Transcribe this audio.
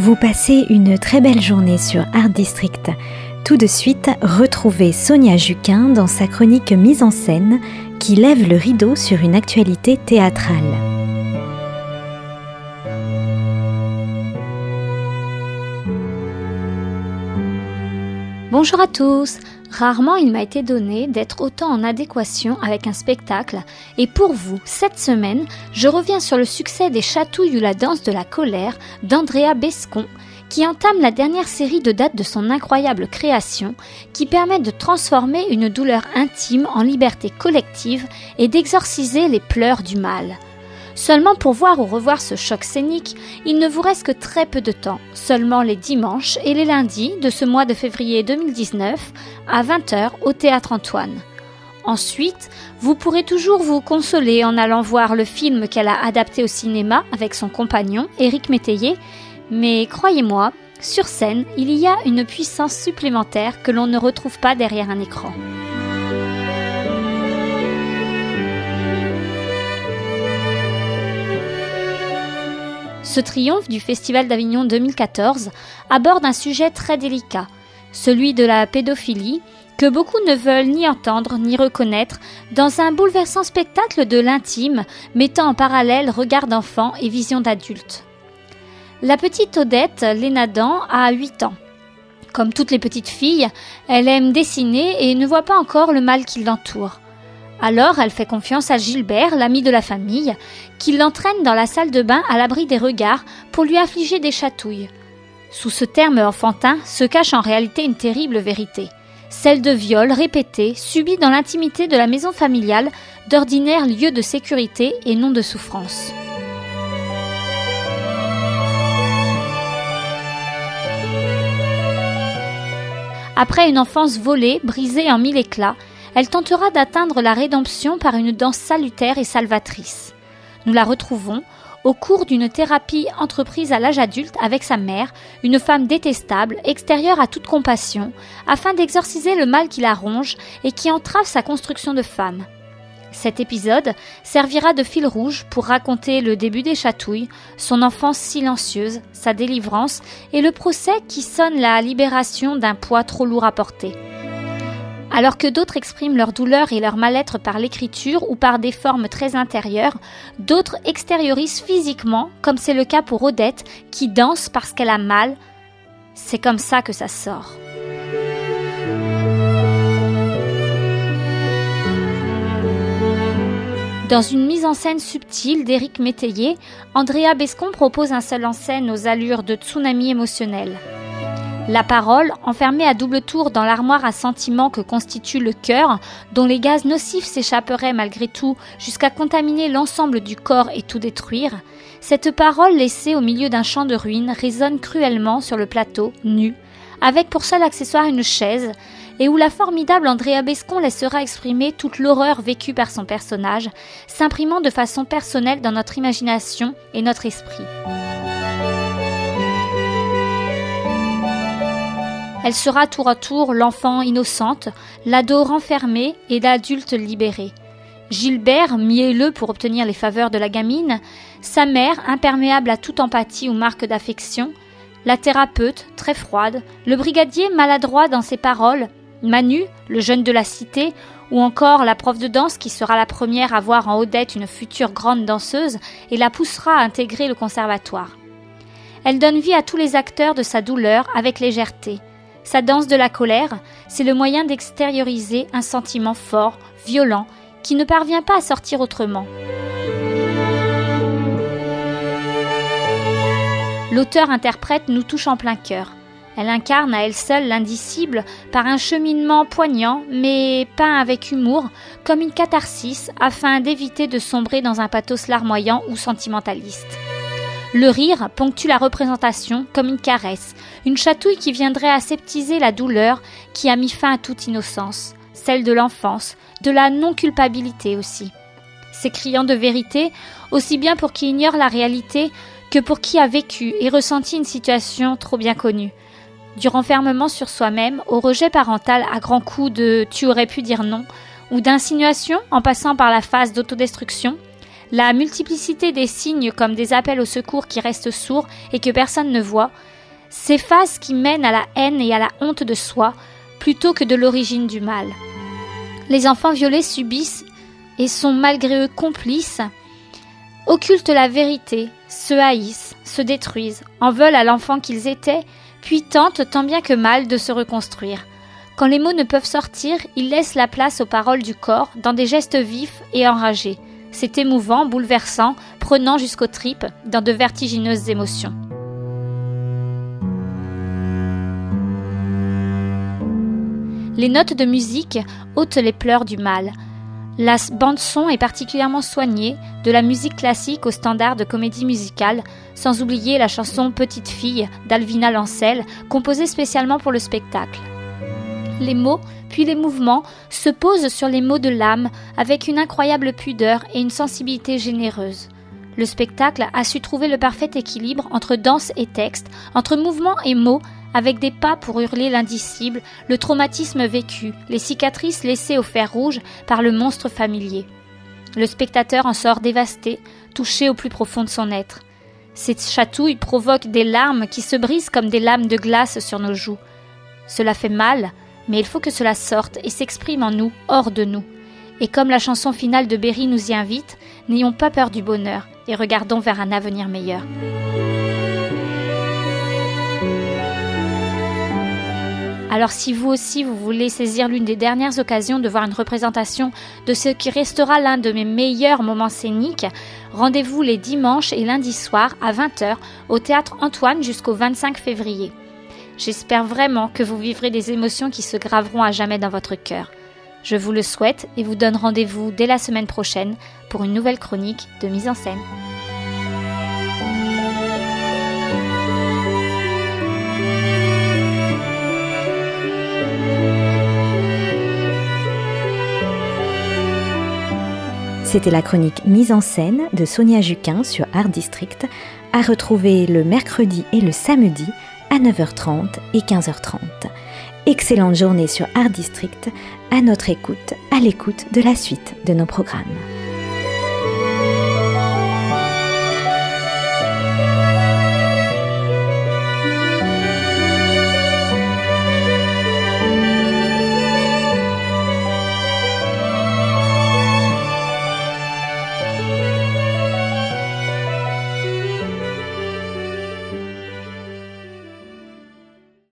Vous passez une très belle journée sur Art District. Tout de suite, retrouvez Sonia Juquin dans sa chronique mise en scène qui lève le rideau sur une actualité théâtrale. Bonjour à tous Rarement il m'a été donné d'être autant en adéquation avec un spectacle, et pour vous, cette semaine, je reviens sur le succès des Chatouilles ou la danse de la colère d'Andrea Bescon, qui entame la dernière série de dates de son incroyable création, qui permet de transformer une douleur intime en liberté collective et d'exorciser les pleurs du mal. Seulement pour voir ou revoir ce choc scénique, il ne vous reste que très peu de temps, seulement les dimanches et les lundis de ce mois de février 2019 à 20h au Théâtre Antoine. Ensuite, vous pourrez toujours vous consoler en allant voir le film qu'elle a adapté au cinéma avec son compagnon, Éric Métayer, mais croyez-moi, sur scène, il y a une puissance supplémentaire que l'on ne retrouve pas derrière un écran. Ce triomphe du Festival d'Avignon 2014 aborde un sujet très délicat, celui de la pédophilie, que beaucoup ne veulent ni entendre ni reconnaître, dans un bouleversant spectacle de l'intime, mettant en parallèle regard d'enfant et vision d'adulte. La petite Odette, Lénadan, a 8 ans. Comme toutes les petites filles, elle aime dessiner et ne voit pas encore le mal qui l'entoure. Alors elle fait confiance à Gilbert, l'ami de la famille, qui l'entraîne dans la salle de bain à l'abri des regards pour lui affliger des chatouilles. Sous ce terme enfantin se cache en réalité une terrible vérité, celle de viols répétés subis dans l'intimité de la maison familiale, d'ordinaire lieu de sécurité et non de souffrance. Après une enfance volée, brisée en mille éclats, elle tentera d'atteindre la rédemption par une danse salutaire et salvatrice. Nous la retrouvons au cours d'une thérapie entreprise à l'âge adulte avec sa mère, une femme détestable, extérieure à toute compassion, afin d'exorciser le mal qui la ronge et qui entrave sa construction de femme. Cet épisode servira de fil rouge pour raconter le début des chatouilles, son enfance silencieuse, sa délivrance et le procès qui sonne la libération d'un poids trop lourd à porter. Alors que d'autres expriment leur douleur et leur mal-être par l'écriture ou par des formes très intérieures, d'autres extériorisent physiquement, comme c'est le cas pour Odette, qui danse parce qu'elle a mal. C'est comme ça que ça sort. Dans une mise en scène subtile d'Éric Métayer, Andrea Bescon propose un seul en scène aux allures de tsunami émotionnel. La parole, enfermée à double tour dans l'armoire à sentiments que constitue le cœur, dont les gaz nocifs s'échapperaient malgré tout jusqu'à contaminer l'ensemble du corps et tout détruire, cette parole laissée au milieu d'un champ de ruines résonne cruellement sur le plateau, nu, avec pour seul accessoire une chaise, et où la formidable Andrea Bescon laissera exprimer toute l'horreur vécue par son personnage, s'imprimant de façon personnelle dans notre imagination et notre esprit. Elle sera tour à tour l'enfant innocente, l'ado renfermé et l'adulte libéré. Gilbert, mielleux pour obtenir les faveurs de la gamine, sa mère, imperméable à toute empathie ou marque d'affection, la thérapeute, très froide, le brigadier maladroit dans ses paroles, Manu, le jeune de la cité, ou encore la prof de danse qui sera la première à voir en Odette une future grande danseuse et la poussera à intégrer le conservatoire. Elle donne vie à tous les acteurs de sa douleur avec légèreté, sa danse de la colère, c'est le moyen d'extérioriser un sentiment fort, violent, qui ne parvient pas à sortir autrement. L'auteur-interprète nous touche en plein cœur. Elle incarne à elle seule l'indicible par un cheminement poignant, mais peint avec humour, comme une catharsis, afin d'éviter de sombrer dans un pathos larmoyant ou sentimentaliste. Le rire ponctue la représentation comme une caresse, une chatouille qui viendrait aseptiser la douleur qui a mis fin à toute innocence, celle de l'enfance, de la non-culpabilité aussi. C'est criant de vérité, aussi bien pour qui ignore la réalité que pour qui a vécu et ressenti une situation trop bien connue. Du renfermement sur soi-même au rejet parental à grands coups de tu aurais pu dire non, ou d'insinuation en passant par la phase d'autodestruction, La multiplicité des signes comme des appels au secours qui restent sourds et que personne ne voit, ces phases qui mènent à la haine et à la honte de soi, plutôt que de l'origine du mal. Les enfants violés subissent et sont malgré eux complices, occultent la vérité, se haïssent, se détruisent, en veulent à l'enfant qu'ils étaient, puis tentent tant bien que mal de se reconstruire. Quand les mots ne peuvent sortir, ils laissent la place aux paroles du corps dans des gestes vifs et enragés. C'est émouvant, bouleversant, prenant jusqu'aux tripes dans de vertigineuses émotions. Les notes de musique ôtent les pleurs du mal. La bande-son est particulièrement soignée, de la musique classique au standard de comédie musicale, sans oublier la chanson Petite fille d'Alvina Lancel, composée spécialement pour le spectacle. Les mots, puis les mouvements, se posent sur les mots de l'âme avec une incroyable pudeur et une sensibilité généreuse. Le spectacle a su trouver le parfait équilibre entre danse et texte, entre mouvement et mots, avec des pas pour hurler l'indicible, le traumatisme vécu, les cicatrices laissées au fer rouge par le monstre familier. Le spectateur en sort dévasté, touché au plus profond de son être. Ces chatouilles provoquent des larmes qui se brisent comme des lames de glace sur nos joues. Cela fait mal, mais il faut que cela sorte et s'exprime en nous, hors de nous. Et comme la chanson finale de Berry nous y invite, n'ayons pas peur du bonheur et regardons vers un avenir meilleur. Alors si vous aussi vous voulez saisir l'une des dernières occasions de voir une représentation de ce qui restera l'un de mes meilleurs moments scéniques, rendez-vous les dimanches et lundis soirs à 20h au théâtre Antoine jusqu'au 25 février. J'espère vraiment que vous vivrez des émotions qui se graveront à jamais dans votre cœur. Je vous le souhaite et vous donne rendez-vous dès la semaine prochaine pour une nouvelle chronique de mise en scène. C'était la chronique mise en scène de Sonia Juquin sur Art District, à retrouver le mercredi et le samedi à 9h30 et 15h30. Excellente journée sur Art District, à notre écoute, à l'écoute de la suite de nos programmes.